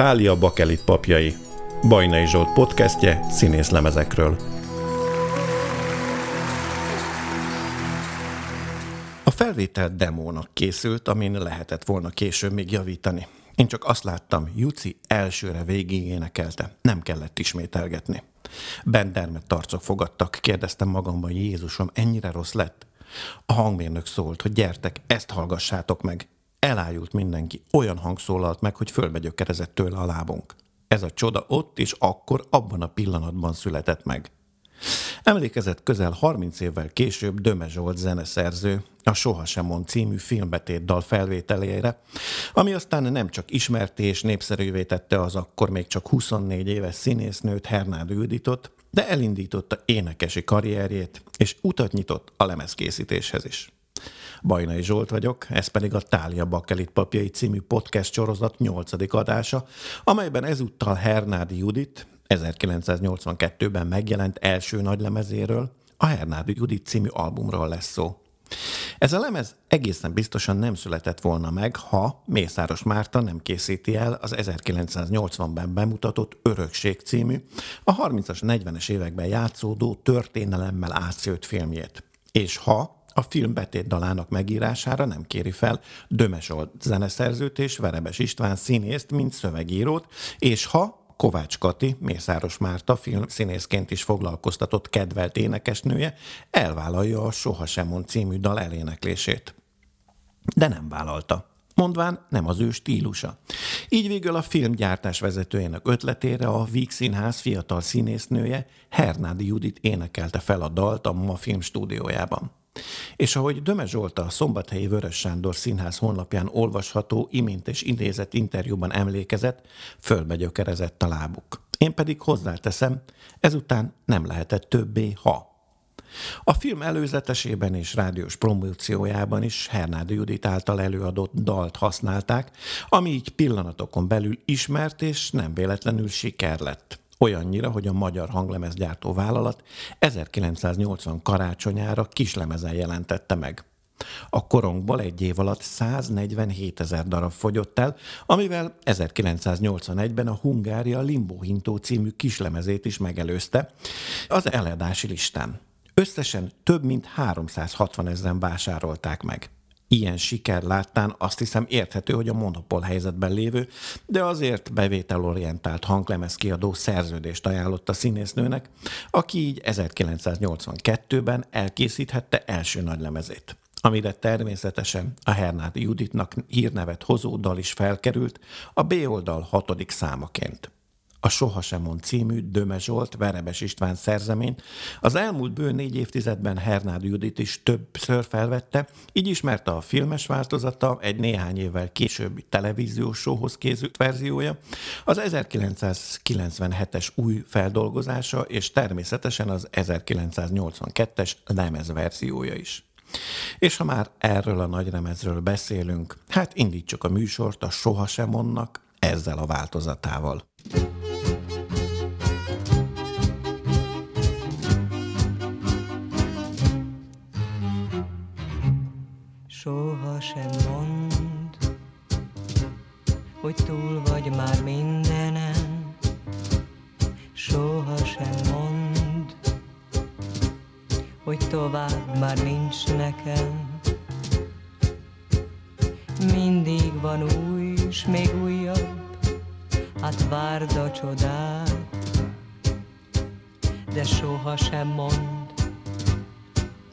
Tália Bakelit papjai, Bajnai Zsolt podcastje színészlemezekről. A felvétel demónak készült, amin lehetett volna később még javítani. Én csak azt láttam, Juci elsőre végig énekelte, nem kellett ismételgetni. Bendermet tarcok fogadtak, kérdeztem magamban, Jézusom, ennyire rossz lett? A hangmérnök szólt, hogy gyertek, ezt hallgassátok meg. Elájult mindenki, olyan hang szólalt meg, hogy fölbegyökerezett tőle a lábunk. Ez a csoda ott és akkor, abban a pillanatban született meg. Emlékezett közel 30 évvel később Döme Zsolt zeneszerző a Sohasem mond című filmbetét dal felvételére, ami aztán nem csak ismerté és népszerűvé tette az akkor még csak 24 éves színésznőt Hernád Juditot, de elindította énekesi karrierjét, és utat nyitott a lemezkészítéshez is. Bajnai Zsolt vagyok, ez pedig a Tália Bakelit papjai című podcast sorozat 8. adása, amelyben ezúttal Hernádi Judit 1982-ben megjelent első nagylemezéről, a Hernádi Judit című albumról lesz szó. Ez a lemez egészen biztosan nem született volna meg, ha Mészáros Márta nem készíti el az 1980-ben bemutatott Örökség című, a 30-as, 40-es években játszódó történelemmel átszőtt filmjét. És ha a film dalának megírására nem kéri fel Dömesolt zeneszerzőt és Verebes István színészt, mint szövegírót, és ha Kovács Kati, Mészáros Márta filmszínészként is foglalkoztatott kedvelt énekesnője elvállalja a Sohasem mond című dal eléneklését. De nem vállalta mondván nem az ő stílusa. Így végül a filmgyártás vezetőjének ötletére a Víg Színház fiatal színésznője Hernádi Judit énekelte fel a dalt a MA film stúdiójában. És ahogy Döme Zsolt a Szombathelyi Vörös Sándor Színház honlapján olvasható, imint és idézett interjúban emlékezett, fölbegyökerezett a lábuk. Én pedig hozzáteszem, ezután nem lehetett többé, ha. A film előzetesében és rádiós promóciójában is Hernádi Judit által előadott dalt használták, ami így pillanatokon belül ismert és nem véletlenül siker lett. Olyannyira, hogy a magyar hanglemezgyártó vállalat 1980 karácsonyára kislemezen jelentette meg. A korongból egy év alatt 147 ezer darab fogyott el, amivel 1981-ben a Hungária Limbo Hintó című kislemezét is megelőzte az eladási listán. Összesen több mint 360 ezeren vásárolták meg ilyen siker láttán azt hiszem érthető, hogy a monopól helyzetben lévő, de azért bevételorientált hanglemez kiadó szerződést ajánlott a színésznőnek, aki így 1982-ben elkészíthette első nagylemezét amire természetesen a Hernádi Juditnak hírnevet hozó dal is felkerült a B oldal hatodik számaként a Sohasem mond című Döme Zsolt, Verebes István szerzeményt az elmúlt bő négy évtizedben Hernád Judit is többször felvette, így ismerte a filmes változata, egy néhány évvel későbbi televíziós showhoz készült verziója, az 1997-es új feldolgozása és természetesen az 1982-es lemez verziója is. És ha már erről a nagyremezről beszélünk, hát indítsuk a műsort a Sohasem mondnak ezzel a változatával. soha sem mond, hogy túl vagy már mindenen, soha sem mond, hogy tovább már nincs nekem. Mindig van új, és még újabb, hát várd a csodát, de soha sem mond,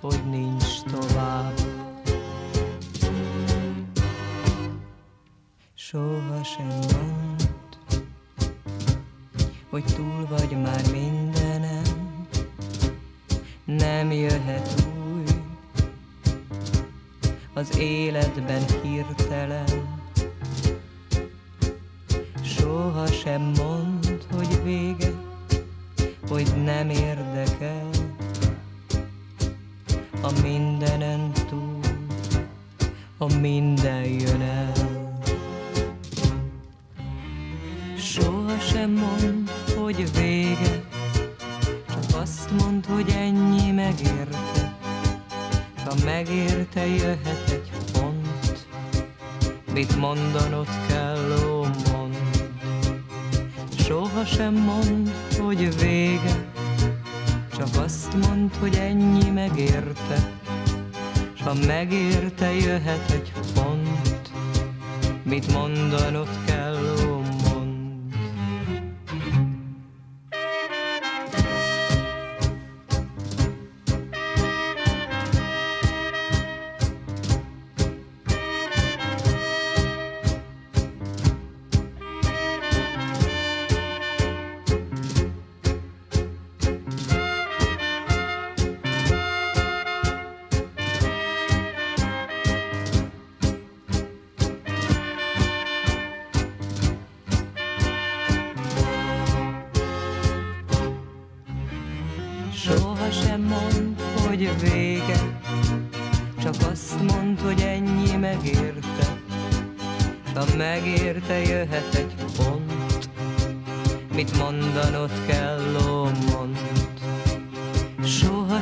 hogy nincs tovább. Soha sem mond, hogy túl vagy már mindenem, nem jöhet új az életben hirtelen. Soha sem mond, hogy vége, hogy nem érdekel, a mindenen túl, a minden jön el. Sem mond, hogy vége, csak azt mond, hogy ennyi megérte, ha megérte jöhet egy pont, mit mondanod kell, ó mond. Soha sem mond, hogy vége, csak azt mond, hogy ennyi megérte, s ha megérte, jöhet egy pont, mit mondanod kell,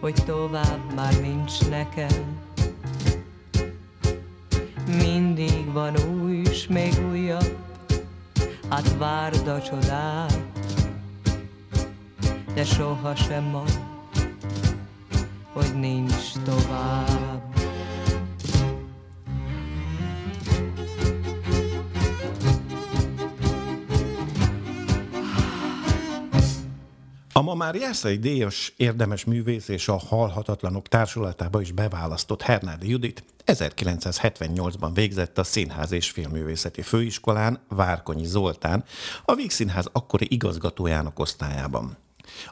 hogy tovább már nincs nekem. Mindig van új, és még újabb, hát várd a csodát, de sohasem mond, hogy nincs tovább. Ma már Jászai Díjas érdemes művész és a Halhatatlanok társulatába is beválasztott Hernádi Judit 1978-ban végzett a Színház és Filmművészeti Főiskolán Várkonyi Zoltán, a Víg Színház akkori igazgatójának osztályában.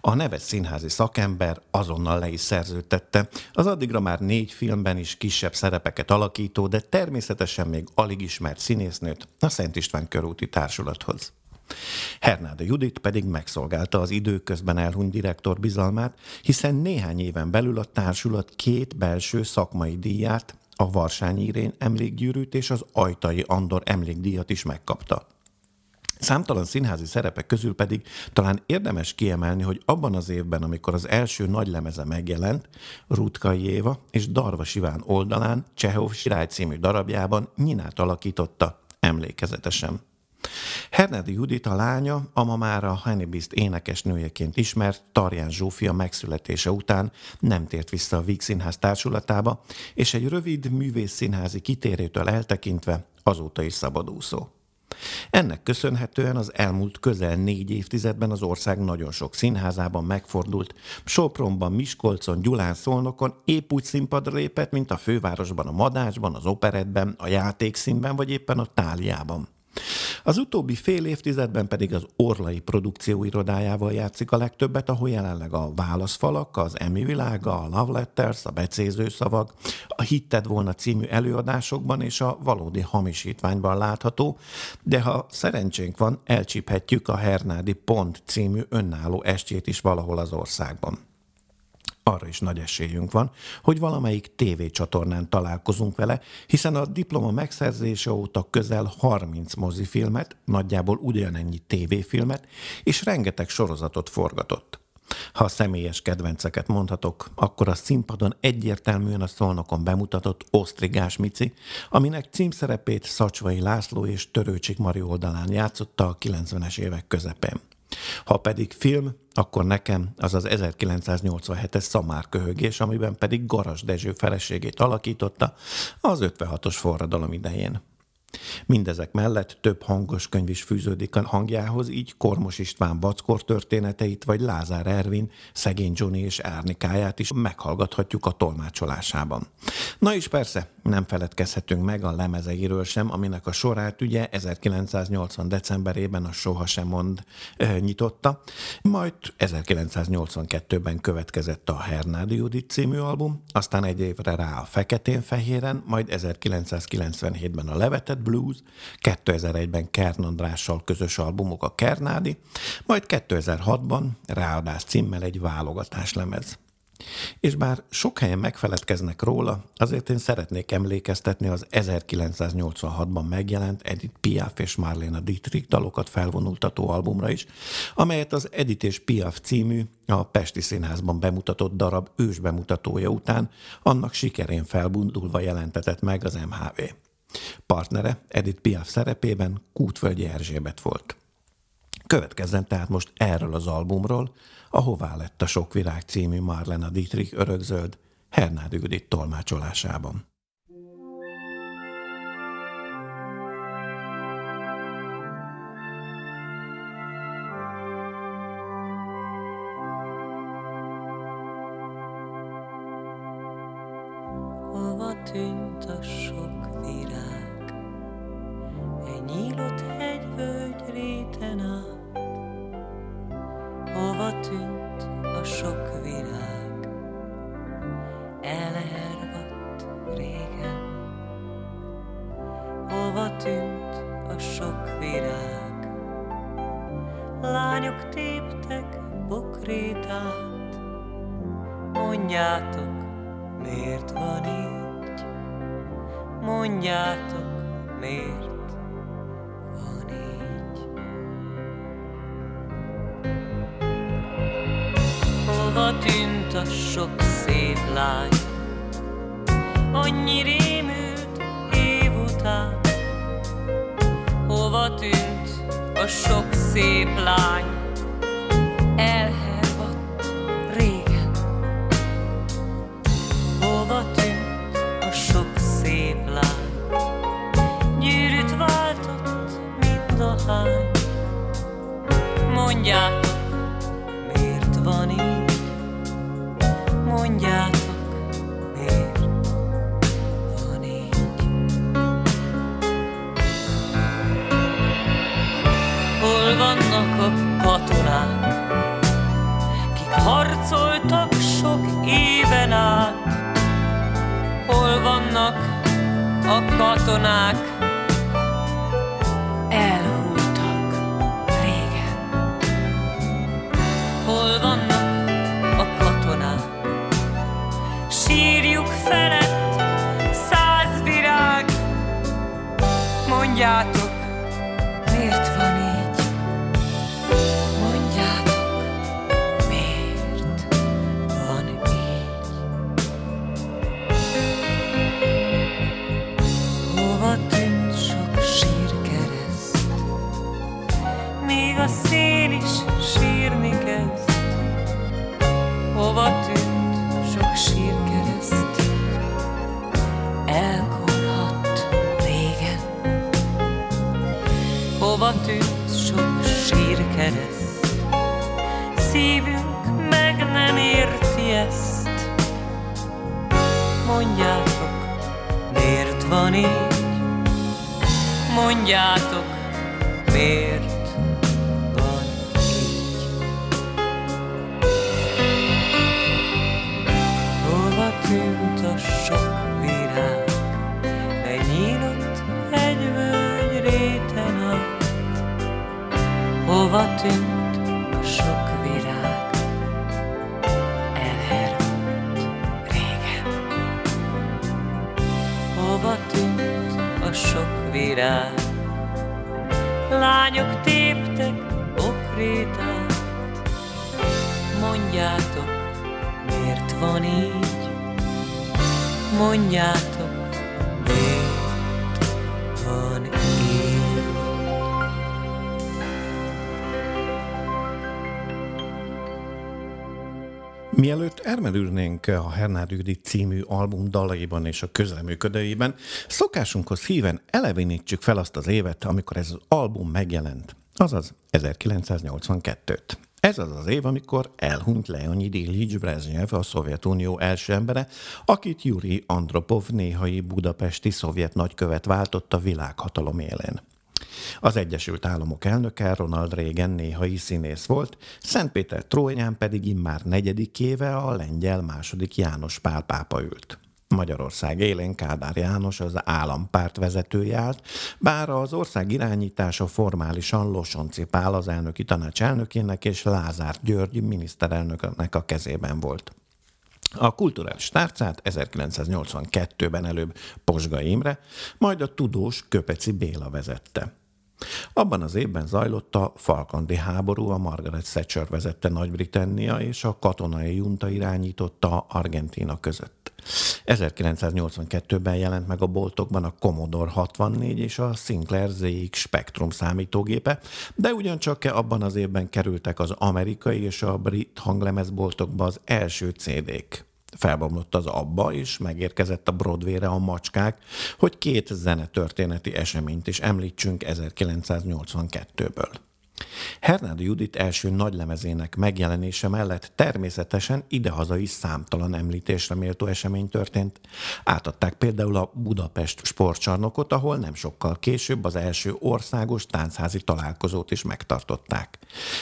A neves színházi szakember azonnal le is szerződtette, az addigra már négy filmben is kisebb szerepeket alakító, de természetesen még alig ismert színésznőt a Szent István körúti társulathoz. Hernáda Judit pedig megszolgálta az időközben elhunyt direktor bizalmát, hiszen néhány éven belül a társulat két belső szakmai díját, a Varsányi Irén emlékgyűrűt és az Ajtai Andor emlékdíjat is megkapta. Számtalan színházi szerepek közül pedig talán érdemes kiemelni, hogy abban az évben, amikor az első nagy lemeze megjelent, Rutkai Éva és Darva Siván oldalán Csehov Sirály című darabjában Nyinát alakította emlékezetesen. Hernádi Judit a lánya, a ma már a Hannibist énekesnőjeként ismert Tarján Zsófia megszületése után nem tért vissza a Víg Színház társulatába, és egy rövid művész színházi kitérétől eltekintve azóta is szabadúszó. Ennek köszönhetően az elmúlt közel négy évtizedben az ország nagyon sok színházában megfordult. Sopronban, Miskolcon, Gyulán, Szolnokon épp úgy színpadra lépett, mint a fővárosban, a Madácsban, az Operetben, a Játékszínben vagy éppen a Táliában. Az utóbbi fél évtizedben pedig az Orlai produkcióirodájával játszik a legtöbbet, ahol jelenleg a Válaszfalak, az Emi világa, a Love Letters, a Becéző szavak, a Hitted volna című előadásokban és a valódi hamisítványban látható, de ha szerencsénk van, elcsíphetjük a Hernádi Pont című önálló estjét is valahol az országban arra is nagy esélyünk van, hogy valamelyik tévécsatornán találkozunk vele, hiszen a diploma megszerzése óta közel 30 mozifilmet, nagyjából ugyanennyi tévéfilmet, és rengeteg sorozatot forgatott. Ha a személyes kedvenceket mondhatok, akkor a színpadon egyértelműen a szolnokon bemutatott Osztrigás Mici, aminek címszerepét Szacsvai László és Törőcsik Mari oldalán játszotta a 90-es évek közepén. Ha pedig film, akkor nekem az az 1987-es szamárköhögés, amiben pedig Garas Dezső feleségét alakította az 56-os forradalom idején. Mindezek mellett több hangos könyv is fűződik a hangjához, így Kormos István vackor történeteit, vagy Lázár Ervin, Szegény Johnny és Árnikáját is meghallgathatjuk a tolmácsolásában. Na és persze, nem feledkezhetünk meg a lemezeiről sem, aminek a sorát ugye 1980. decemberében a Soha sem mond e, nyitotta, majd 1982-ben következett a Hernádi Judit című album, aztán egy évre rá a Feketén-fehéren, majd 1997-ben a Leveted Velvet Blues, 2001-ben Kern Andrással közös albumok a Kernádi, majd 2006-ban ráadás címmel egy válogatás lemez. És bár sok helyen megfeledkeznek róla, azért én szeretnék emlékeztetni az 1986-ban megjelent Edith Piaf és Marlena Dietrich dalokat felvonultató albumra is, amelyet az Edith és Piaf című, a Pesti Színházban bemutatott darab ős bemutatója után annak sikerén felbundulva jelentetett meg az MHV. Partnere Edith Piaf szerepében Kútvölgyi Erzsébet volt. Következzen tehát most erről az albumról, a Hová lett a sok virág című Marlena Dietrich örökzöld Hernád Judit tolmácsolásában. Hova tűnt a sok virág? Egy nyílott hegyvölgy réten át, Hova tűnt a sok virág? Elhervadt régen. Hova tűnt a sok virág? Lányok téptek bokrétát. Mondjátok, Mondjátok, miért Hova tűnt a sok szép lány? Annyi rémült év után Hova tűnt a sok szép lány? Mondjátok, miért van így? mondjátok, miért van így. Hol vannak a katonák, kik harcoltak sok éven át? Hol vannak a katonák, Hova tűnt sok sírkereszt, szívünk meg nem érti ezt. Mondjátok, miért van így? Mondjátok, Hova tűnt a sok virág, elhervadt régen. Hova tűnt a sok virág, lányok téptek okrétát. Mondjátok, miért van így? mondjátok, elmerülnénk a Hernád Judit című album dalaiban és a közleműködőiben, szokásunkhoz híven elevenítsük fel azt az évet, amikor ez az album megjelent, azaz 1982-t. Ez az az év, amikor elhunyt Leonid Ilyich Brezhnev, a Szovjetunió első embere, akit Yuri Andropov néhai budapesti szovjet nagykövet váltott a világhatalom élén. Az Egyesült Államok elnöke Ronald Reagan néhai színész volt, Szentpéter tróján pedig immár negyedik éve a lengyel második János Pál pápa ült. Magyarország élén Kádár János az állampárt vezetője állt, bár az ország irányítása formálisan Losonci Pál az elnöki tanács elnökének és Lázár György miniszterelnöknek a kezében volt. A kulturális tárcát 1982-ben előbb Posga Imre, majd a tudós Köpeci Béla vezette. Abban az évben zajlott a Falkandi háború, a Margaret Thatcher vezette Nagy-Britannia és a katonai junta irányította Argentína között. 1982-ben jelent meg a boltokban a Commodore 64 és a Sinclair ZX Spectrum számítógépe, de ugyancsak abban az évben kerültek az amerikai és a brit hanglemezboltokba az első CD-k felbomlott az abba, és megérkezett a Broadway-re a macskák, hogy két zenetörténeti eseményt is említsünk 1982-ből. Hernádi Judit első nagylemezének megjelenése mellett természetesen idehaza is számtalan említésre méltó esemény történt. Átadták például a Budapest sportcsarnokot, ahol nem sokkal később az első országos táncházi találkozót is megtartották.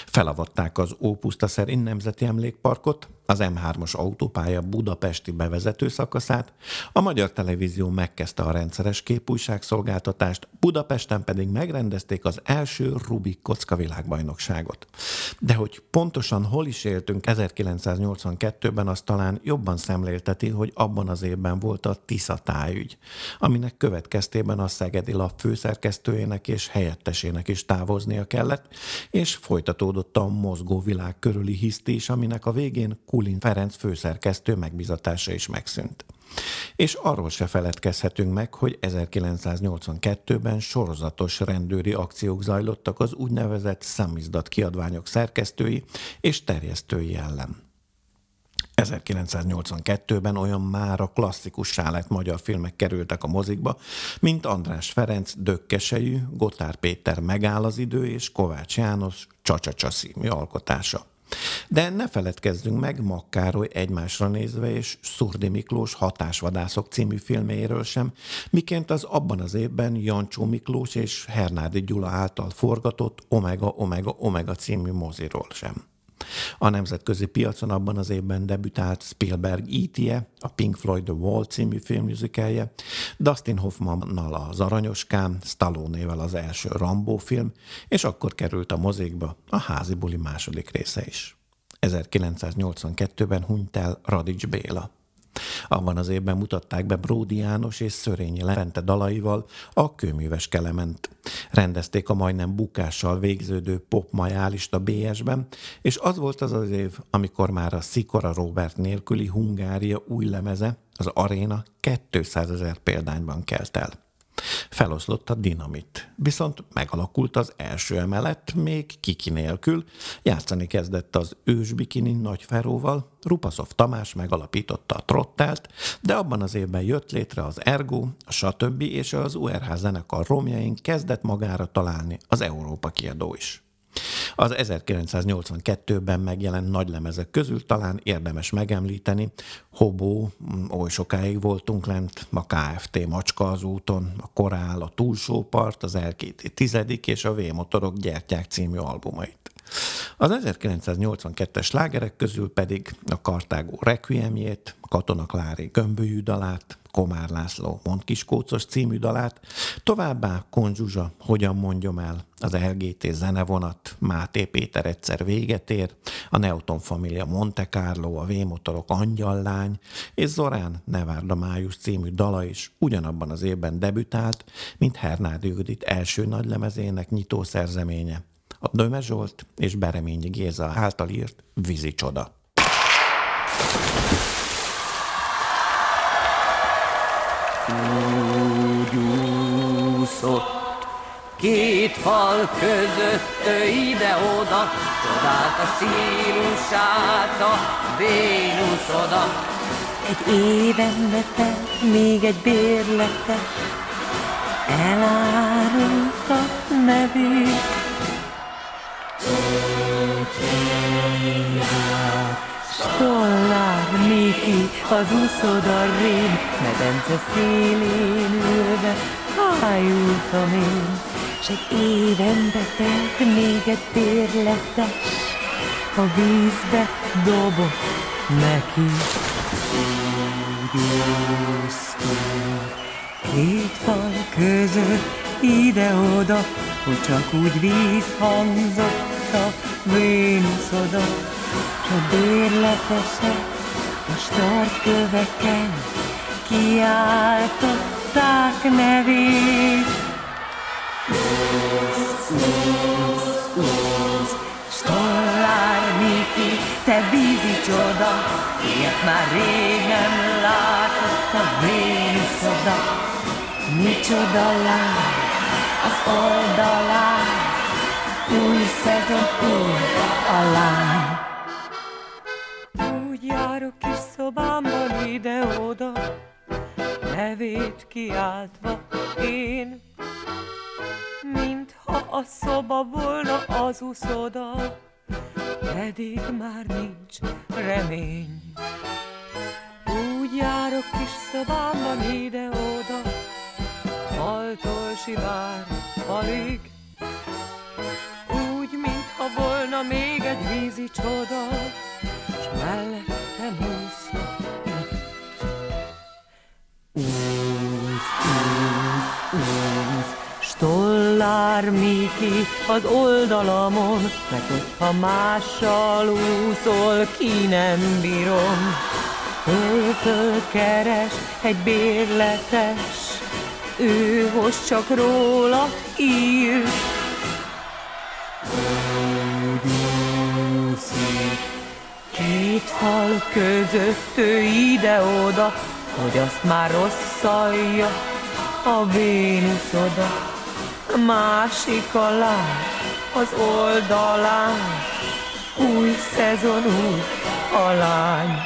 Felavatták az Ópuszta szerint Nemzeti Emlékparkot, az M3-as autópálya budapesti bevezető szakaszát, a Magyar Televízió megkezdte a rendszeres képújságszolgáltatást, Budapesten pedig megrendezték az első Rubik kocka világbajnokságot. De hogy pontosan hol is éltünk 1982-ben, az talán jobban szemlélteti, hogy abban az évben volt a Tisza tájügy, aminek következtében a Szegedi Lap főszerkesztőjének és helyettesének is távoznia kellett, és folytatódott a mozgó világ körüli hisztés, aminek a végén Kulin Ferenc főszerkesztő megbizatása is megszűnt. És arról se feledkezhetünk meg, hogy 1982-ben sorozatos rendőri akciók zajlottak az úgynevezett számizdat kiadványok szerkesztői és terjesztői ellen. 1982-ben olyan már a klasszikussá lett magyar filmek kerültek a mozikba, mint András Ferenc Dökkesejű, Gotár Péter Megáll az idő és Kovács János Csacsacsa színű alkotása. De ne feledkezzünk meg Makkároly egymásra nézve és Szurdi Miklós Hatásvadászok című filméről sem, miként az abban az évben Jancsó Miklós és Hernádi Gyula által forgatott Omega Omega Omega című moziról sem. A nemzetközi piacon abban az évben debütált Spielberg E.T.-je, a Pink Floyd The Wall című filmmusicalje, Dustin Hoffmannal az Aranyoskám, Stallone-vel az első Rambo film, és akkor került a mozikba a házi buli második része is. 1982-ben hunyt el Radics Béla. Abban az évben mutatták be Bródi János és Szörényi Levente dalaival a kőműves kelement. Rendezték a majdnem bukással végződő pop majálista BS-ben, és az volt az az év, amikor már a Szikora Robert nélküli Hungária új lemeze, az Aréna 200 ezer példányban kelt el. Feloszlott a dinamit, viszont megalakult az első emelet, még kiki nélkül, játszani kezdett az ősbikini nagy Feróval, Rupaszov Tamás megalapította a Trottelt, de abban az évben jött létre az Ergo, a stb. és az URH zenekar romjain kezdett magára találni az Európa kiadó is. Az 1982-ben megjelent nagylemezek közül talán érdemes megemlíteni, Hobó, mm, oly sokáig voltunk lent, a KFT Macska az úton, a Korál, a Túlsó part, az LKT tizedik és a V-motorok gyertyák című albumait. Az 1982-es lágerek közül pedig a Kartágó Requiemjét, Katona Klári gömbölyű dalát, Komár László Mondkiskócos című dalát, továbbá Konzsuzsa, hogyan mondjam el, az LGT zenevonat, Máté Péter egyszer véget ér, a Neuton Familia Monte Carlo, a V-motorok Angyallány, és Zorán Nevárda Május című dala is ugyanabban az évben debütált, mint Hernádi Judit első nagylemezének nyitó szerzeménye, a Döme Zsolt és Bereményi Géza által írt Vízi Csoda. Úgy úszott Két fal között ide-oda, csodált a stílusát a Vénuszoda. Egy éven letelt még egy bérlete, elárulta nevét. Stollár Miki, az úszoda rém, medence szélén ülve, hájultam én. S egy éven betelt még egy bérletes, a vízbe dobott neki. Két fal között ide-oda, hogy csak úgy vízhangzott a Vénuszoda, s a bérletesek a startköveken kiáltották nevét. Úsz, Stollár Miki, te vízi csoda, ilyet már rég nem látott a Vénuszoda. Micsoda lány, az oldalán, új szezon, új a lány. Úgy járok kis szobámban ide-oda, nevét kiáltva én, mintha a szoba volna az uszoda, pedig már nincs remény. Úgy járok kis szobámban ide-oda, faltól sivár alig, úgy, mintha volna még egy vízi csoda, s mellettem úszna. Úsz, úsz, úsz, Stollár Miki az oldalamon, mert hogyha mással úszol, ki nem bírom. Föl-föl keres egy bérletes, ő most csak róla ír. Két fal között ő ide-oda, hogy azt már rosszalja a Vénuszoda. Másik a lány az oldalán, új szezon, új a lány.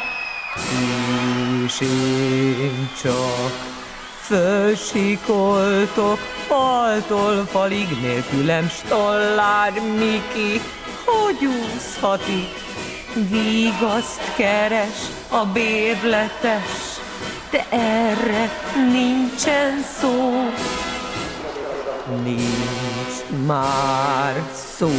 És én csak Fölsikoltok faltól falig nélkülem stollár Miki, hogy úszhatik? Vigaszt keres a bérletes, de erre nincsen szó. Nincs már szó,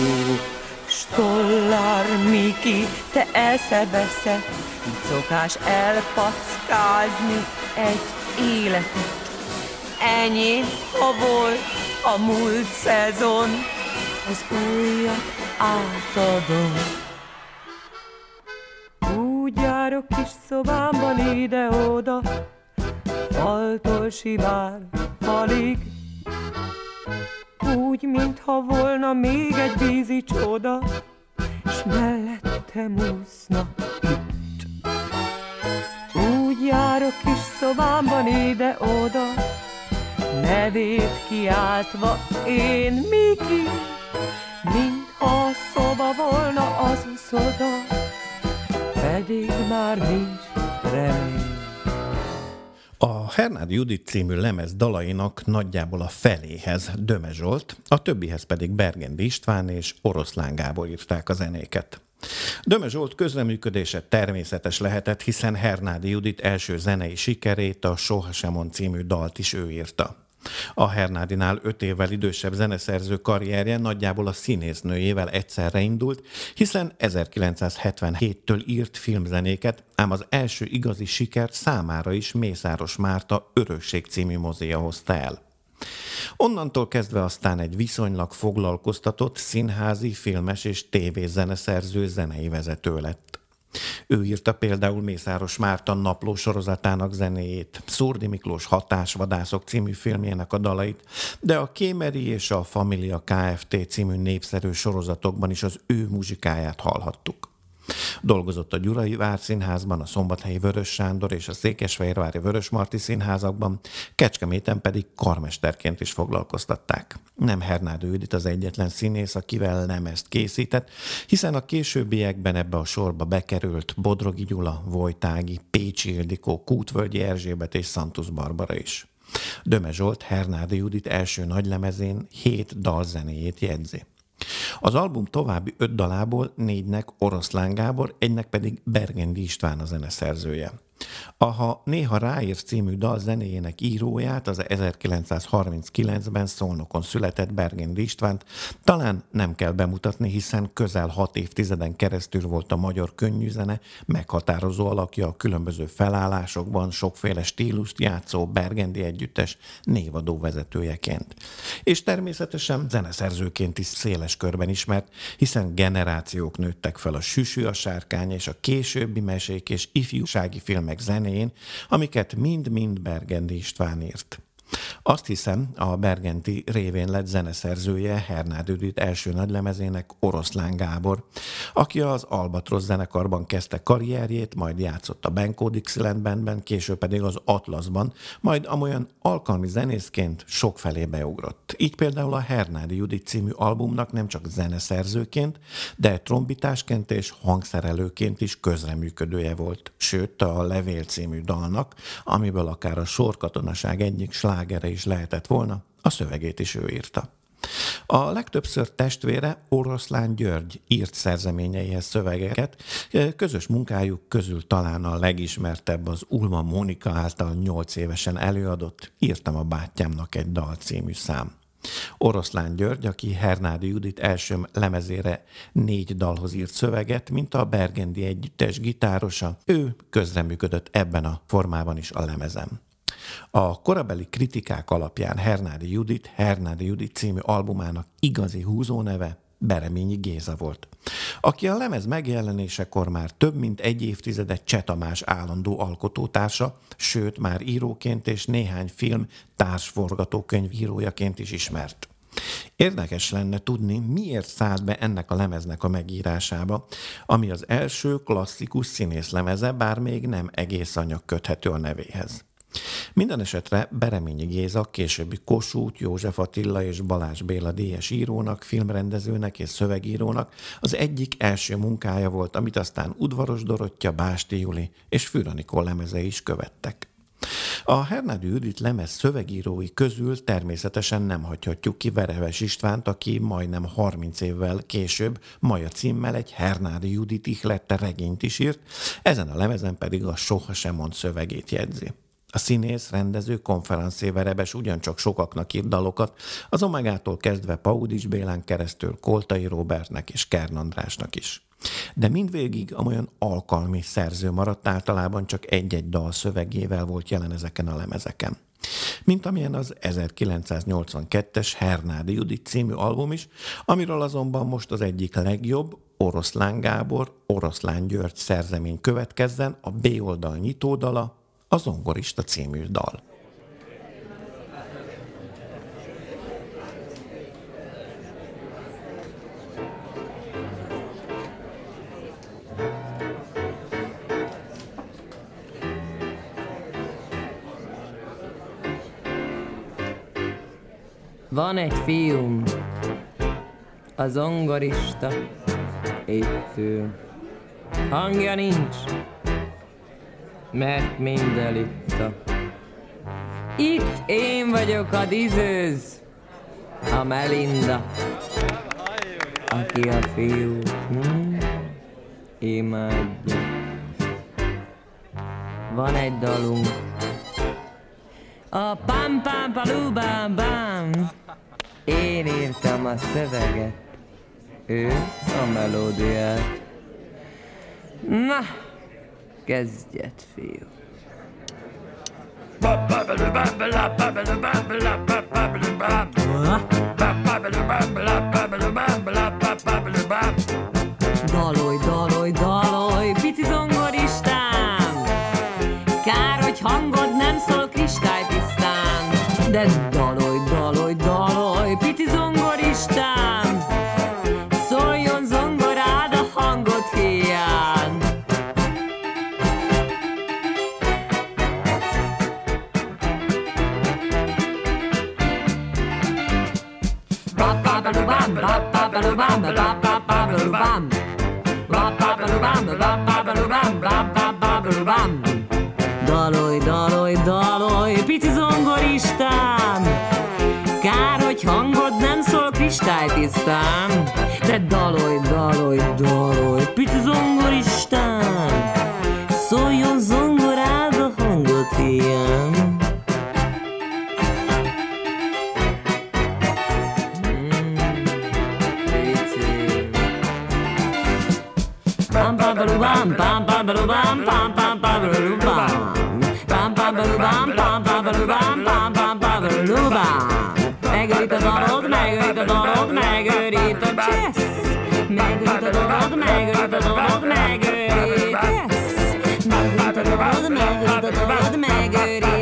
Stollár Miki, te eszebeszed, így szokás elpackázni egy életet. Ennyi, ha volt a múlt szezon, az újat átadom. Úgy járok kis szobámban ide-oda, faltól sivár falig, úgy, mintha volna még egy vízi csoda, s mellettem úszna járok kis szobámban ide-oda, nevét kiáltva én Miki, mintha a szoba volna az uszoda, pedig már nincs remény. A Hernádi Judit című lemez dalainak nagyjából a feléhez Döme Zsolt, a többihez pedig Bergendi István és Oroszlán Gábor írták a zenéket. Döme Zsolt közreműködése természetes lehetett, hiszen Hernádi Judit első zenei sikerét, a Sohasemon című dalt is ő írta. A Hernádinál öt évvel idősebb zeneszerző karrierje nagyjából a színésznőjével egyszerre indult, hiszen 1977-től írt filmzenéket, ám az első igazi sikert számára is Mészáros Márta Örökség című mozia hozta el. Onnantól kezdve aztán egy viszonylag foglalkoztatott színházi, filmes és tévézeneszerző zenei vezető lett. Ő írta például Mészáros Márton napló sorozatának zenéjét, Szurdi Miklós Hatásvadászok című filmjének a dalait, de a Kémeri és a Familia Kft. című népszerű sorozatokban is az ő muzsikáját hallhattuk. Dolgozott a Gyurai Várszínházban, a Szombathelyi Vörös Sándor és a Székesfehérvári Vörös Marti színházakban, Kecskeméten pedig karmesterként is foglalkoztatták. Nem Hernád Ődit az egyetlen színész, akivel nem ezt készített, hiszen a későbbiekben ebbe a sorba bekerült Bodrogi Gyula, Vojtági, Pécsi Ildikó, Kútvölgyi Erzsébet és Santus Barbara is. Döme Zsolt Hernádi Judit első nagylemezén hét dalzenéjét jegyzi. Az album további öt dalából négynek Oroszlán Gábor, egynek pedig Bergendi István a zeneszerzője. A Néha ráér című dal zenéjének íróját, az 1939-ben Szolnokon született Bergén Istvánt talán nem kell bemutatni, hiszen közel hat évtizeden keresztül volt a magyar könnyűzene meghatározó alakja a különböző felállásokban, sokféle stílust játszó Bergendi együttes névadó vezetőjeként. És természetesen zeneszerzőként is széles körben ismert, hiszen generációk nőttek fel a Süsű a sárkány és a későbbi mesék és ifjúsági filmek zené zenén, amiket mind-mind Bergendi István írt. Azt hiszem, a Bergenti révén lett zeneszerzője Hernád Üdít első nagylemezének Oroszlán Gábor, aki az Albatrosz zenekarban kezdte karrierjét, majd játszott a Benko Dixieland Bandben, később pedig az Atlasban, majd amolyan alkalmi zenészként felé beugrott. Így például a Hernádi Judit című albumnak nem csak zeneszerzőként, de trombitásként és hangszerelőként is közreműködője volt. Sőt, a Levél című dalnak, amiből akár a sorkatonaság egyik slá slágere is lehetett volna, a szövegét is ő írta. A legtöbbször testvére Oroszlán György írt szerzeményeihez szövegeket, közös munkájuk közül talán a legismertebb az Ulma Mónika által nyolc évesen előadott Írtam a bátyámnak egy dal című szám. Oroszlán György, aki Hernádi Judit első lemezére négy dalhoz írt szöveget, mint a Bergendi együttes gitárosa, ő közreműködött ebben a formában is a lemezem. A korabeli kritikák alapján Hernádi Judit, Hernádi Judit című albumának igazi húzóneve Bereményi Géza volt, aki a lemez megjelenésekor már több mint egy évtizedet Csetamás állandó alkotótársa, sőt már íróként és néhány film társforgatókönyvírójaként is ismert. Érdekes lenne tudni, miért szállt be ennek a lemeznek a megírásába, ami az első klasszikus színész lemeze, bár még nem egész anyag köthető a nevéhez. Minden esetre Bereményi Géza, későbbi Kossuth, József Attila és Balázs Béla díjas írónak, filmrendezőnek és szövegírónak az egyik első munkája volt, amit aztán Udvaros Dorottya, Básti Juli és Füranikó lemeze is követtek. A Hernádi Judit lemez szövegírói közül természetesen nem hagyhatjuk ki Vereves Istvánt, aki majdnem 30 évvel később Maja címmel egy Hernádi Judit ihlette regényt is írt, ezen a lemezen pedig a Soha sem mond szövegét jegyzi. A színész, rendező, konferencéverebes ugyancsak sokaknak írt dalokat, az Omegától kezdve Paudis Bélán keresztül Koltai Robertnek és Kern Andrásnak is. De mindvégig amolyan alkalmi szerző maradt általában csak egy-egy dal szövegével volt jelen ezeken a lemezeken. Mint amilyen az 1982-es Hernádi Judit című album is, amiről azonban most az egyik legjobb, Oroszlán Gábor, Oroszlán György szerzemény következzen, a B oldal nyitódala, a Zongorista című dal. Van egy fiúm, a zongorista, itt ül. Hangja nincs, mert mind elitta. Itt én vagyok a dizőz, a Melinda, aki a fiú hmm, imádja. Van egy dalunk, a pam pam palu bam bam. Én írtam a szöveget, ő a melódiát. Na, Kezdjet, fiú. Dalolj, dalolj, dalolj, pici zongoristám! Kár, hogy hangod nem szól kristálytisztán, de Dalolj, dalolj, dalolj, pici zongoristám! Kár, hogy hangod nem szól kristálytisztán, de dalolj, dalolj, Margarita Donald, Margarita Chess. Margarita Donald, Margarita Donald, Margarita Chess. Margarita Donald, Margarita Donald, Margarita Chess.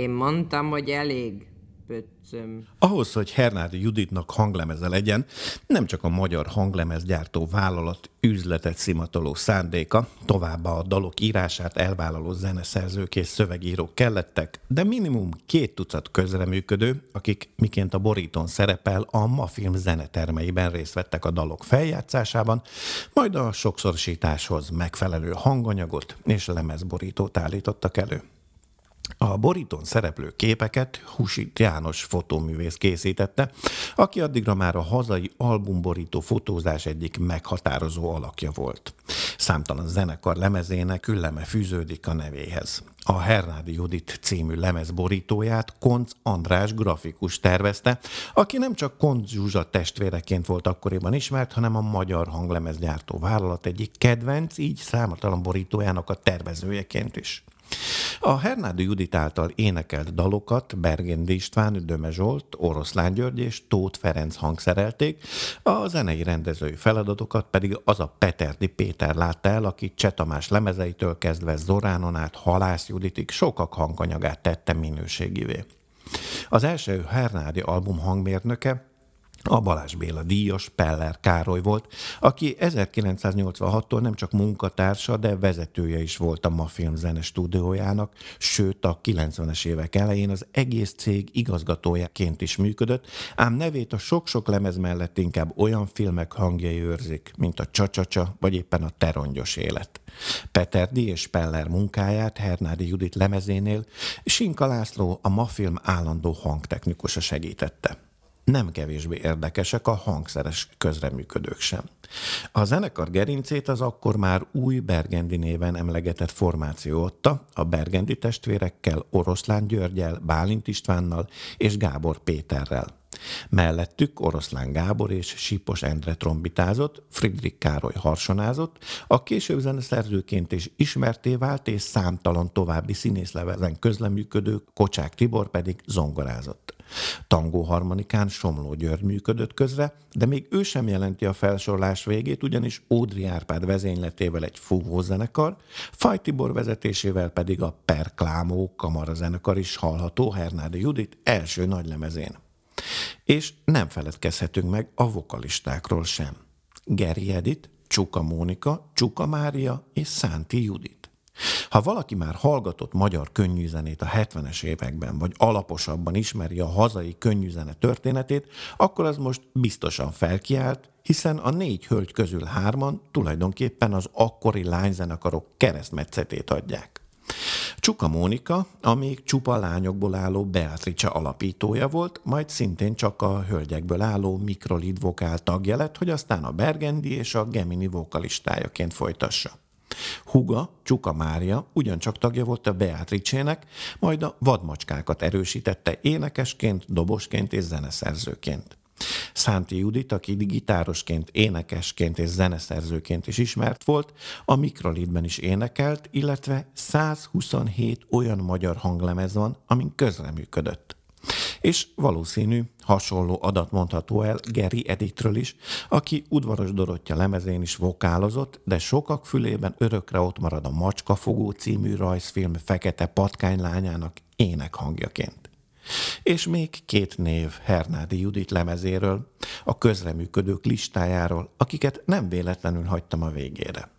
Én mondtam, hogy elég, pöccöm. Ahhoz, hogy Hernádi Juditnak hanglemeze legyen, nem csak a magyar hanglemezgyártó vállalat üzletet szimatoló szándéka, továbbá a dalok írását elvállaló zeneszerzők és szövegírók kellettek, de minimum két tucat közreműködő, akik miként a borítón szerepel, a ma film zenetermeiben részt vettek a dalok feljátszásában, majd a sokszorosításhoz megfelelő hanganyagot és lemezborítót állítottak elő. A borítón szereplő képeket Husit János fotóművész készítette, aki addigra már a hazai albumborító fotózás egyik meghatározó alakja volt. Számtalan zenekar lemezének ülleme fűződik a nevéhez. A Hernádi Judit című lemez borítóját Konc András grafikus tervezte, aki nem csak Konc Zsuzsa testvéreként volt akkoriban ismert, hanem a magyar hanglemezgyártó vállalat egyik kedvenc, így számtalan borítójának a tervezőjeként is. A Hernádi Judit által énekelt dalokat Bergendi István, Döme Zsolt, Oroszlán György és Tóth Ferenc hangszerelték, a zenei rendezői feladatokat pedig az a Peterdi Péter látta el, aki Cseh Tamás lemezeitől kezdve Zoránon át Halász Juditig sokak hanganyagát tette minőségivé. Az első Hernádi album hangmérnöke a Balázs Béla díjas Peller Károly volt, aki 1986-tól nem csak munkatársa, de vezetője is volt a Mafilm zene stúdiójának, sőt a 90-es évek elején az egész cég igazgatójaként is működött, ám nevét a sok-sok lemez mellett inkább olyan filmek hangjai őrzik, mint a Csacsacsa vagy éppen a Terongyos élet. Peterdi és Peller munkáját Hernádi Judit lemezénél Sinka László a Mafilm állandó hangtechnikusa segítette nem kevésbé érdekesek a hangszeres közreműködők sem. A zenekar gerincét az akkor már új Bergendi néven emlegetett formáció adta, a Bergendi testvérekkel, Oroszlán Györgyel, Bálint Istvánnal és Gábor Péterrel. Mellettük Oroszlán Gábor és Sipos Endre trombitázott, Friedrich Károly harsonázott, a később zeneszerzőként is ismerté vált és számtalan további színészlevezen közleműködő Kocsák Tibor pedig zongorázott. Tangó harmonikán Somló György működött közre, de még ő sem jelenti a felsorolás végét, ugyanis Ódri Árpád vezényletével egy fúvózenekar, Faj Tibor vezetésével pedig a Perklámó kamarazenekar is hallható Hernádi Judit első nagylemezén. És nem feledkezhetünk meg a vokalistákról sem. Geri Edith, Csuka Mónika, Csuka Mária és Szánti Judit. Ha valaki már hallgatott magyar könnyűzenét a 70-es években, vagy alaposabban ismeri a hazai könnyűzene történetét, akkor az most biztosan felkiált, hiszen a négy hölgy közül hárman tulajdonképpen az akkori lányzenekarok keresztmetszetét adják. Csuka Mónika, amíg csupa lányokból álló Beatrice alapítója volt, majd szintén csak a hölgyekből álló mikrolid vokál tagja lett, hogy aztán a Bergendi és a Gemini vokalistájaként folytassa. Huga, Csuka Mária ugyancsak tagja volt a Beatrice-nek, majd a vadmacskákat erősítette énekesként, dobosként és zeneszerzőként. Szánti Judit, aki gitárosként, énekesként és zeneszerzőként is ismert volt, a Mikrolidben is énekelt, illetve 127 olyan magyar hanglemez van, amin közreműködött. És valószínű, hasonló adat mondható el Geri Editről is, aki udvaros Dorottya lemezén is vokálozott, de sokak fülében örökre ott marad a Macskafogó című rajzfilm fekete patkánylányának énekhangjaként. És még két név Hernádi Judit lemezéről, a közreműködők listájáról, akiket nem véletlenül hagytam a végére.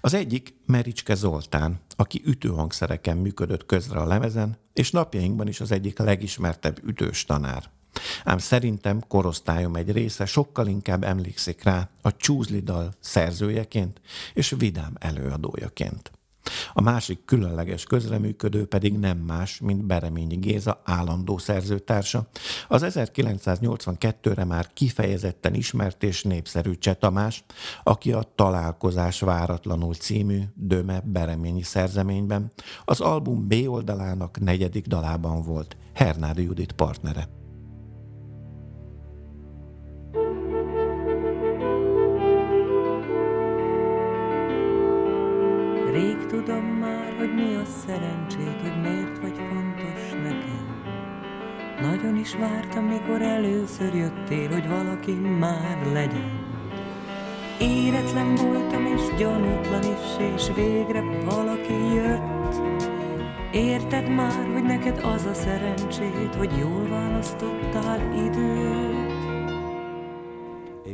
Az egyik Mericske Zoltán, aki ütőhangszereken működött közre a lemezen, és napjainkban is az egyik legismertebb ütős tanár. Ám szerintem korosztályom egy része sokkal inkább emlékszik rá a csúzlidal szerzőjeként és vidám előadójaként. A másik különleges közreműködő pedig nem más, mint Bereményi Géza állandó szerzőtársa, az 1982-re már kifejezetten ismert és népszerű Cseh Tamás, aki a Találkozás váratlanul című Döme Bereményi szerzeményben az album B oldalának negyedik dalában volt Hernádi Judit partnere. Rég tudom már, hogy mi a szerencsét, hogy miért vagy fontos nekem. Nagyon is vártam, mikor először jöttél, hogy valaki már legyen. Éretlen voltam és gyanútlan is, és végre valaki jött. Érted már, hogy neked az a szerencsét, hogy jól választottál időt.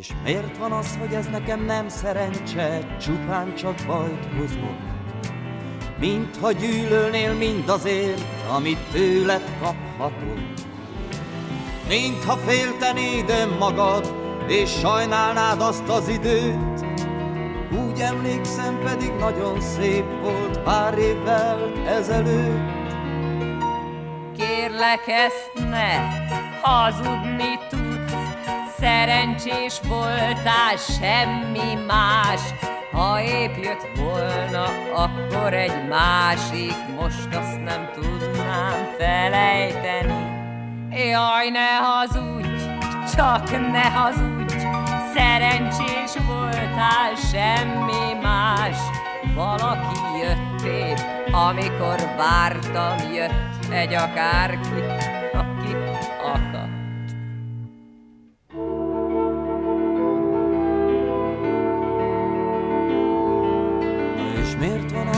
És miért van az, hogy ez nekem nem szerencse, csupán csak bajt hozom? Mintha gyűlölnél mindazért, amit tőled kaphatod. Mintha féltenéd önmagad, és sajnálnád azt az időt. Úgy emlékszem, pedig nagyon szép volt pár évvel ezelőtt. Kérlek ezt ne hazudni tudsz, szerencsés voltál, semmi más. Ha épp jött volna, akkor egy másik, most azt nem tudnám felejteni. Jaj, ne hazudj, csak ne hazudj, szerencsés voltál, semmi más. Valaki jött épp, amikor vártam, jött egy akárki,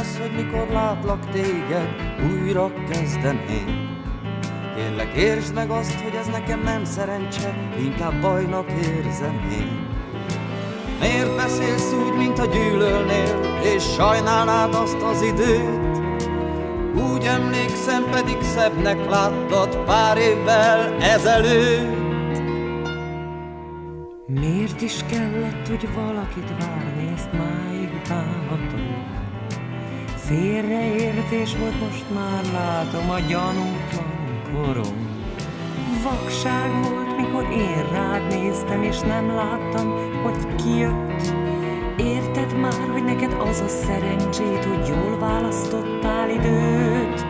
az, hogy mikor látlak téged, újra kezdeném? Kérlek, értsd meg azt, hogy ez nekem nem szerencse, inkább bajnak érzem én. Miért beszélsz úgy, mint a gyűlölnél, és sajnálnád azt az időt? Úgy emlékszem, pedig szebbnek láttad pár évvel ezelőtt. Miért is kellett, hogy valakit várni, ezt bánhatom? Félreértés volt, most már látom a gyanútlan korom. Vakság volt, mikor én rád néztem, és nem láttam, hogy ki jött. Érted már, hogy neked az a szerencsét, hogy jól választottál időt?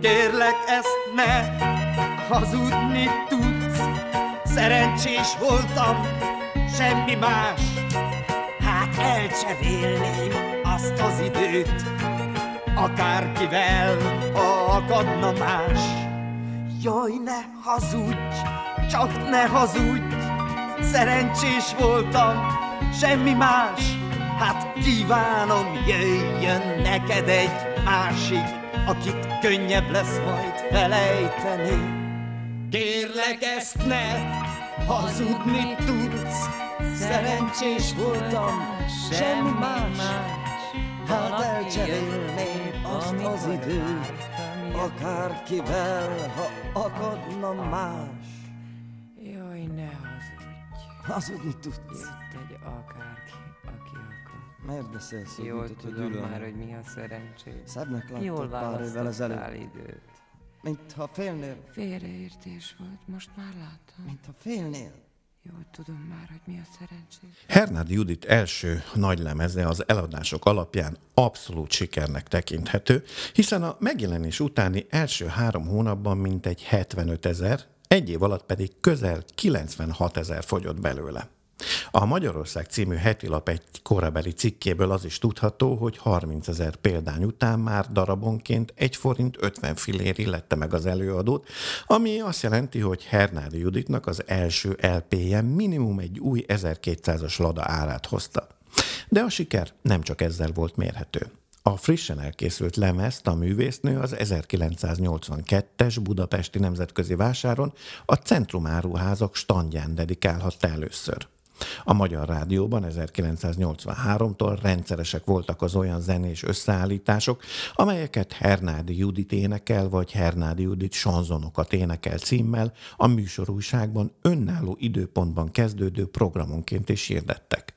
Kérlek ezt ne hazudni tudsz Szerencsés voltam, semmi más Hát elcserélném azt az időt Akárkivel, ha akadna más. Jaj, ne hazudj, csak ne hazudj Szerencsés voltam, semmi más. Hát kívánom, jöjjön neked egy másik Akit könnyebb lesz majd felejteni. Kérlek ezt ne hazudni tudsz Szerencsés voltam, semmi más Hát elcserélném azt az időt Akárkivel, ha akadna más Jaj, ne hazudj. Hazudni tudsz Jött egy akárki, aki akar. Miért beszélsz úgy, Jól mint tudom gyűlölnél? már, hogy mi a szerencsé. Szebbnek láttad pár évvel ezelőtt időt. Mintha félnél, Félreértés volt, most már látom. mintha félnél Jól tudom már, hogy mi a szerencsé. Hernád Judit első nagy lemeze az eladások alapján abszolút sikernek tekinthető, hiszen a megjelenés utáni első három hónapban mintegy 75 ezer, egy év alatt pedig közel 96 ezer fogyott belőle. A Magyarország című hetilap egy korabeli cikkéből az is tudható, hogy 30 ezer példány után már darabonként 1 forint 50 fillér illette meg az előadót, ami azt jelenti, hogy Hernádi Juditnak az első LP-je minimum egy új 1200-as lada árát hozta. De a siker nem csak ezzel volt mérhető. A frissen elkészült lemezt a művésznő az 1982-es Budapesti Nemzetközi Vásáron a Centrumáruházak standján dedikálhatta először. A Magyar Rádióban 1983-tól rendszeresek voltak az olyan zenés összeállítások, amelyeket Hernádi Judit énekel, vagy Hernádi Judit sanzonokat énekel címmel a műsorújságban önálló időpontban kezdődő programonként is hirdettek.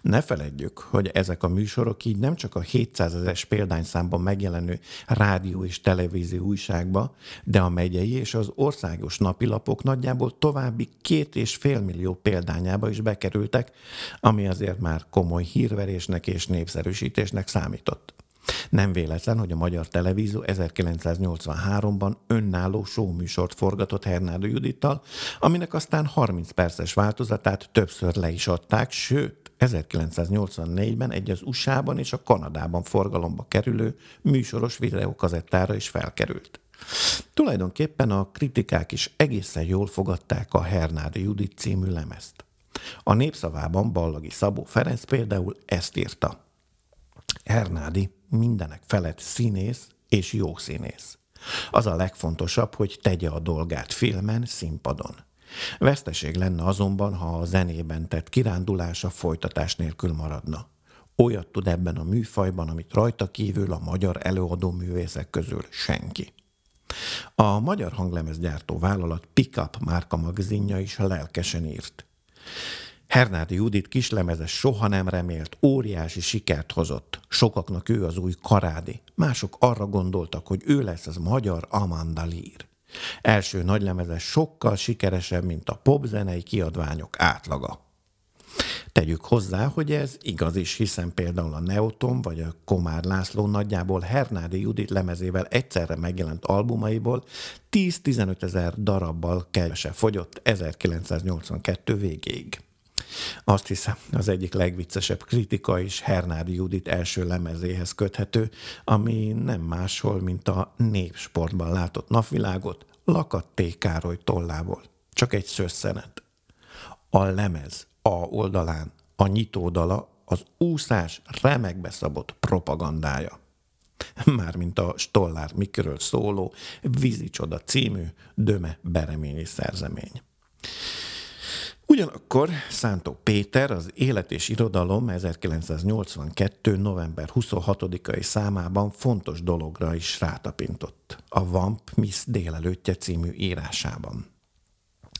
Ne feledjük, hogy ezek a műsorok így nem csak a 700 ezeres példányszámban megjelenő rádió és televízió újságba, de a megyei és az országos napilapok nagyjából további két és fél millió példányába is bekerültek, ami azért már komoly hírverésnek és népszerűsítésnek számított. Nem véletlen, hogy a Magyar Televízió 1983-ban önálló showműsort forgatott Hernádi Judittal, aminek aztán 30 perces változatát többször le is adták, sőt, 1984-ben egy az USA-ban és a Kanadában forgalomba kerülő műsoros videókazettára is felkerült. Tulajdonképpen a kritikák is egészen jól fogadták a Hernádi Judit című lemezt. A népszavában Ballagi Szabó Ferenc például ezt írta. Hernádi mindenek felett színész és jó színész. Az a legfontosabb, hogy tegye a dolgát filmen, színpadon. Veszteség lenne azonban, ha a zenében tett kirándulása folytatás nélkül maradna. Olyat tud ebben a műfajban, amit rajta kívül a magyar előadó művészek közül senki. A magyar hanglemezgyártó vállalat Pickup márka magazinja is lelkesen írt. Hernádi Judit kislemeze soha nem remélt, óriási sikert hozott. Sokaknak ő az új karádi. Mások arra gondoltak, hogy ő lesz az magyar Amanda Lear. Első nagylemeze sokkal sikeresebb, mint a popzenei kiadványok átlaga. Tegyük hozzá, hogy ez igaz is, hiszen például a Neoton vagy a Komár László nagyjából Hernádi Judit lemezével egyszerre megjelent albumaiból 10-15 ezer darabbal kevesebb fogyott 1982 végéig. Azt hiszem, az egyik legviccesebb kritika is Hernádi Judit első lemezéhez köthető, ami nem máshol, mint a népsportban látott napvilágot, Lakat T. Károly tollából. Csak egy szösszenet. A lemez A oldalán a nyitódala az úszás remekbe szabott propagandája. Mármint a Stollár Mikről szóló Vízicsoda című Döme Bereményi szerzemény. Ugyanakkor Szántó Péter az Élet és Irodalom 1982. november 26-ai számában fontos dologra is rátapintott. A Vamp Miss délelőttje című írásában.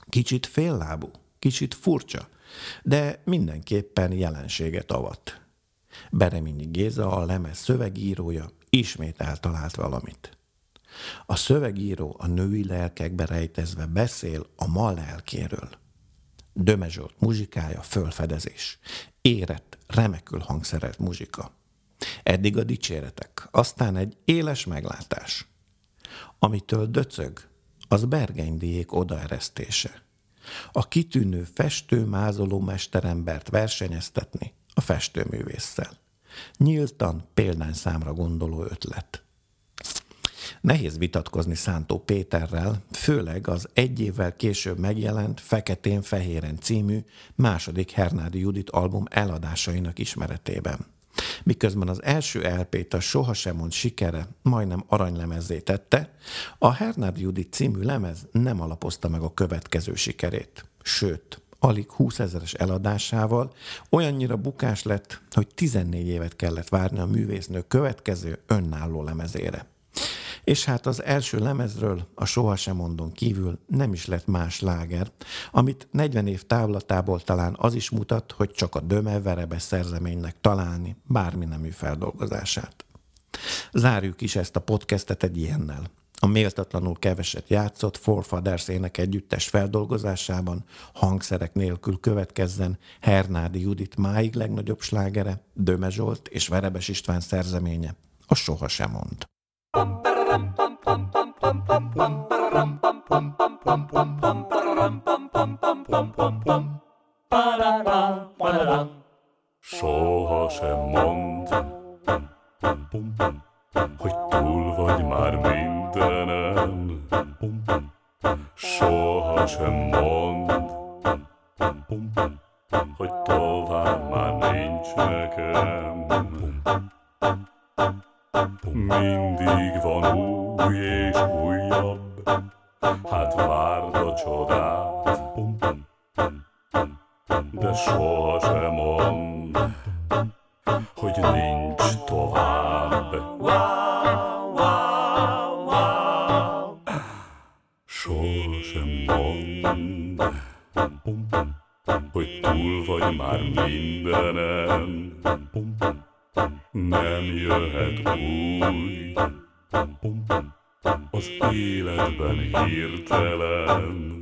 Kicsit féllábú, kicsit furcsa, de mindenképpen jelenséget avat. Bereményi Géza, a lemez szövegírója, ismét eltalált valamit. A szövegíró a női lelkekbe rejtezve beszél a ma lelkéről – Dömezsolt muzsikája fölfedezés. Érett, remekül hangszerelt muzsika. Eddig a dicséretek, aztán egy éles meglátás. Amitől döcög, az Bergenydíjék odaeresztése. A kitűnő festő mázoló mesterembert versenyeztetni a festőművésszel. Nyíltan példányszámra gondoló ötlet. Nehéz vitatkozni Szántó Péterrel, főleg az egy évvel később megjelent Feketén-Fehéren című második Hernádi Judit album eladásainak ismeretében. Miközben az első LP-t a Sohasem mond sikere majdnem aranylemezzé tette, a Hernádi Judit című lemez nem alapozta meg a következő sikerét. Sőt, alig 20 ezeres eladásával olyannyira bukás lett, hogy 14 évet kellett várni a művésznő következő önálló lemezére. És hát az első lemezről, a Sohasem mondon kívül nem is lett más láger, amit 40 év távlatából talán az is mutat, hogy csak a Döme verebes szerzeménynek találni bármi nemű feldolgozását. Zárjuk is ezt a podcastet egy ilyennel. A méltatlanul keveset játszott Forfathers ének együttes feldolgozásában hangszerek nélkül következzen Hernádi Judit máig legnagyobb slágere, Döme Zsolt és Verebes István szerzeménye, a Soha sem mond. Soha sem mond, hogy túl vagy már mindenen. Soha sem mond, hogy tovább már nincs nekem. Mindig van új és újabb, hát várd a csodát, de sohasem mond, hogy nincs tovább. Sohasem mond, hogy túl vagy már mindenen. Nem jöhet új, az életben hirtelen.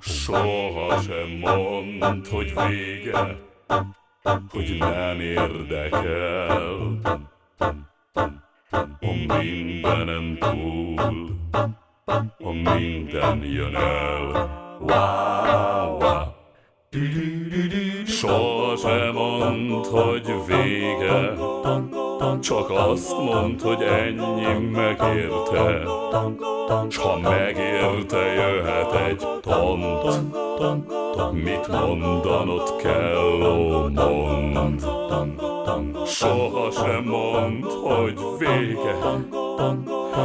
Soha sem mondd, hogy vége, hogy nem érdekel. A mindenen túl, a minden jön el. Wow, wow. Soha sem mondd, hogy vége, csak azt mondd, hogy ennyi megérte, s ha megérte, jöhet egy pont. Mit mondanod kell, ó, mond. Soha sem mondd, hogy vége,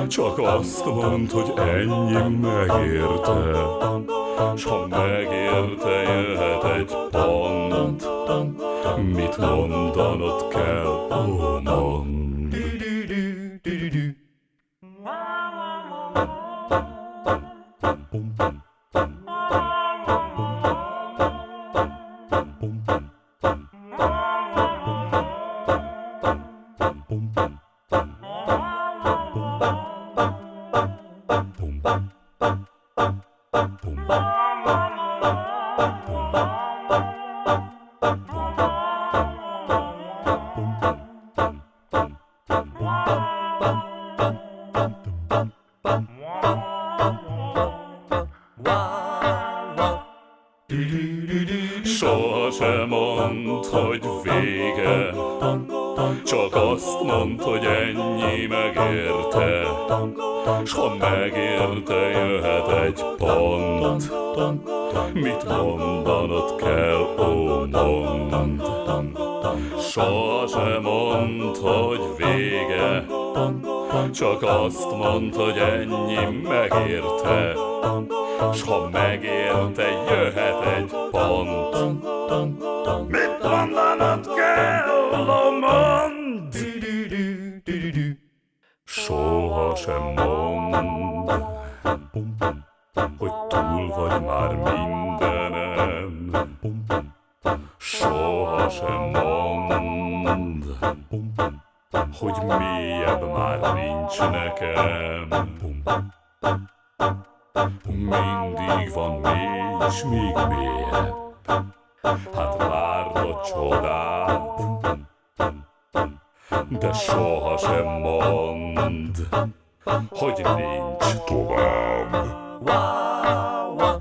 csak azt mondd, hogy ennyi megérte, s ha megérte, jöhet egy pont. Mit mondanod kell, ó, mond. Soha sem mondd, hogy vége, csak azt mondd, hogy ennyi s ha megérte, jöhet egy pont. Mit mondanod kell, ó, mond. Soha sem mondd, hogy vége, csak azt mondd, hogy ennyi megérte, s ha megérte, jöhet egy pont. Mit mondanod kell, ó, mond. Soha sem mondd, hogy túl vagy már mindenen. Soha sem mondd, hogy mélyebb már nincs nekem. Mindig van mély, s még mélyebb. Hát várd a csodát, de soha sem mondd, hogy nincs tovább. A Tália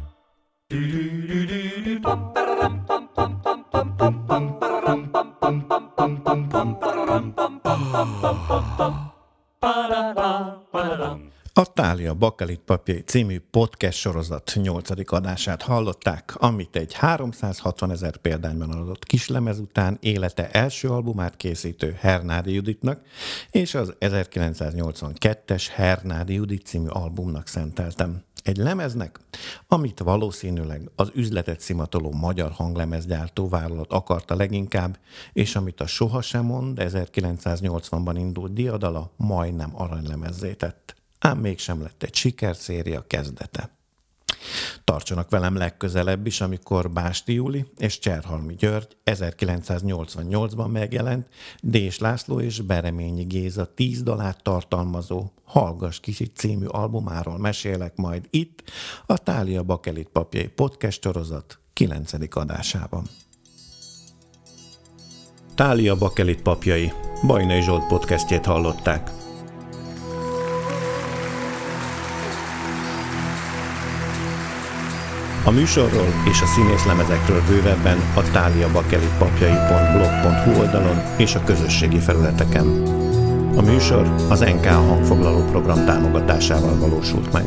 Bakelit papjai című podcast sorozat 8. adását hallották, amit egy 360 ezer példányban adott kislemez után élete első albumát készítő Hernádi Juditnak és az 1982-es Hernádi Judit című albumnak szenteltem. Egy lemeznek, amit valószínűleg az üzletet szimatoló magyar hanglemezgyártó vállalat akarta leginkább, és amit a Sohasem mond 1980-ban indult diadala majdnem aranylemezzé tett ám mégsem lett egy sikerszéria kezdete. Tartsanak velem legközelebb is, amikor Básti Júli és Cserhalmi György 1988-ban megjelent Dés László és Bereményi Géza 10 dalát tartalmazó Hallgas kicsit című albumáról mesélek majd itt, a Tália Bakelit papjai podcast sorozat 9. adásában. Tália Bakelit papjai, Bajnai Zsolt podcastjét hallották. A műsorról és a színészlemezekről bővebben a táliabakelitpapjai.blog.hu oldalon és a közösségi felületeken. A műsor az NK hangfoglaló program támogatásával valósult meg.